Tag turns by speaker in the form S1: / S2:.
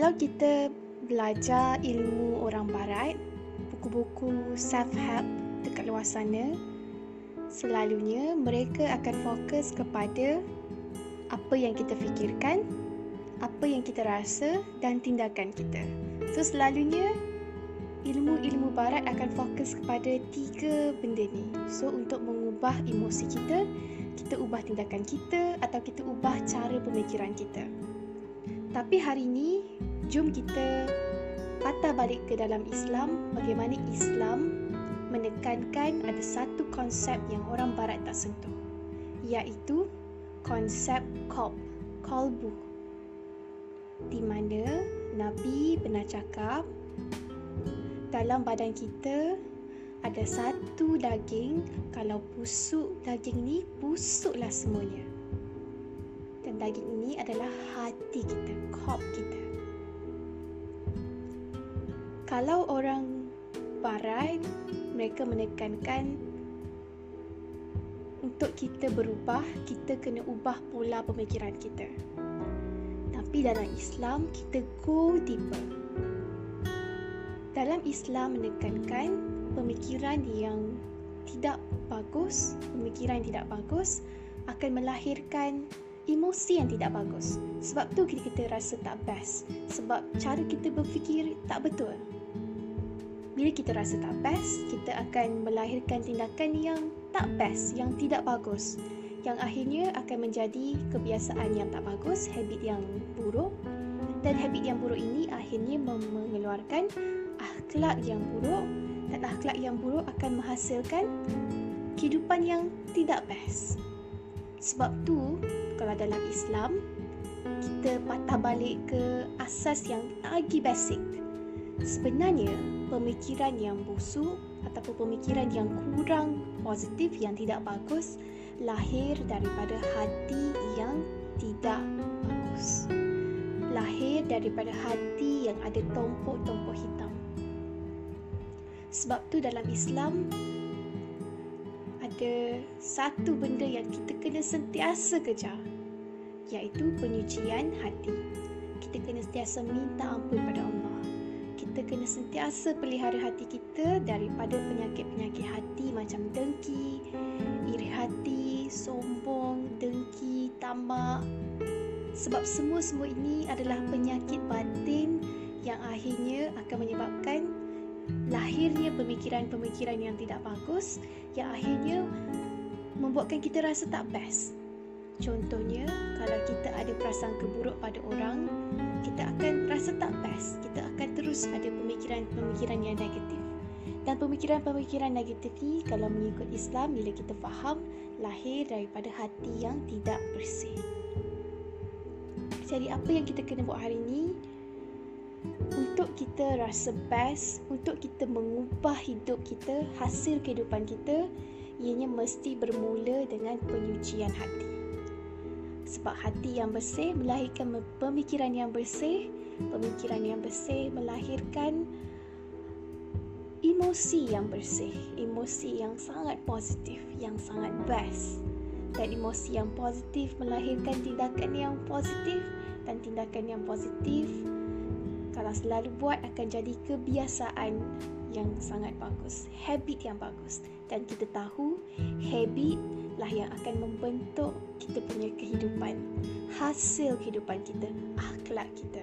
S1: Kalau kita belajar ilmu orang barat, buku-buku self-help dekat luar sana, selalunya mereka akan fokus kepada apa yang kita fikirkan, apa yang kita rasa dan tindakan kita. So selalunya ilmu-ilmu barat akan fokus kepada tiga benda ni. So untuk mengubah emosi kita, kita ubah tindakan kita atau kita ubah cara pemikiran kita. Tapi hari ini, jom kita patah balik ke dalam Islam, bagaimana Islam menekankan ada satu konsep yang orang barat tak sentuh, iaitu konsep qalb, qalbu. Di mana Nabi pernah cakap dalam badan kita ada satu daging kalau busuk daging ni busuklah semuanya. Dan daging ini adalah hati kita kop kita kalau orang barat mereka menekankan untuk kita berubah kita kena ubah pola pemikiran kita tapi dalam Islam kita go deeper dalam Islam menekankan pemikiran yang tidak bagus, pemikiran yang tidak bagus akan melahirkan emosi yang tidak bagus. Sebab tu kita, kita rasa tak best. Sebab cara kita berfikir tak betul. Bila kita rasa tak best, kita akan melahirkan tindakan yang tak best, yang tidak bagus. Yang akhirnya akan menjadi kebiasaan yang tak bagus, habit yang buruk. Dan habit yang buruk ini akhirnya mengeluarkan akhlak yang buruk dan akhlak yang buruk akan menghasilkan kehidupan yang tidak best. Sebab tu kalau dalam Islam kita patah balik ke asas yang lagi basic. Sebenarnya pemikiran yang busuk ataupun pemikiran yang kurang positif yang tidak bagus lahir daripada hati yang tidak bagus. Lahir daripada hati yang ada tompok-tompok hitam. Sebab tu dalam Islam ada satu benda yang kita kena sentiasa kejar iaitu penyucian hati. Kita kena sentiasa minta ampun pada Allah. Kita kena sentiasa pelihara hati kita daripada penyakit-penyakit hati macam dengki, iri hati, sombong, dengki, tamak. Sebab semua-semua ini adalah penyakit batin yang akhirnya akan menyebabkan lahirnya pemikiran-pemikiran yang tidak bagus yang akhirnya membuatkan kita rasa tak best. Contohnya, kalau kita ada perasaan keburuk pada orang, kita akan rasa tak best. Kita akan terus ada pemikiran-pemikiran yang negatif. Dan pemikiran-pemikiran negatif ni kalau mengikut Islam bila kita faham lahir daripada hati yang tidak bersih. Jadi apa yang kita kena buat hari ini? untuk kita rasa best, untuk kita mengubah hidup kita, hasil kehidupan kita, ianya mesti bermula dengan penyucian hati. Sebab hati yang bersih melahirkan pemikiran yang bersih, pemikiran yang bersih melahirkan emosi yang bersih, emosi yang sangat positif, yang sangat best. Dan emosi yang positif melahirkan tindakan yang positif. Dan tindakan yang positif kalau selalu buat akan jadi kebiasaan yang sangat bagus, habit yang bagus. Dan kita tahu habit lah yang akan membentuk kita punya kehidupan, hasil kehidupan kita, akhlak kita.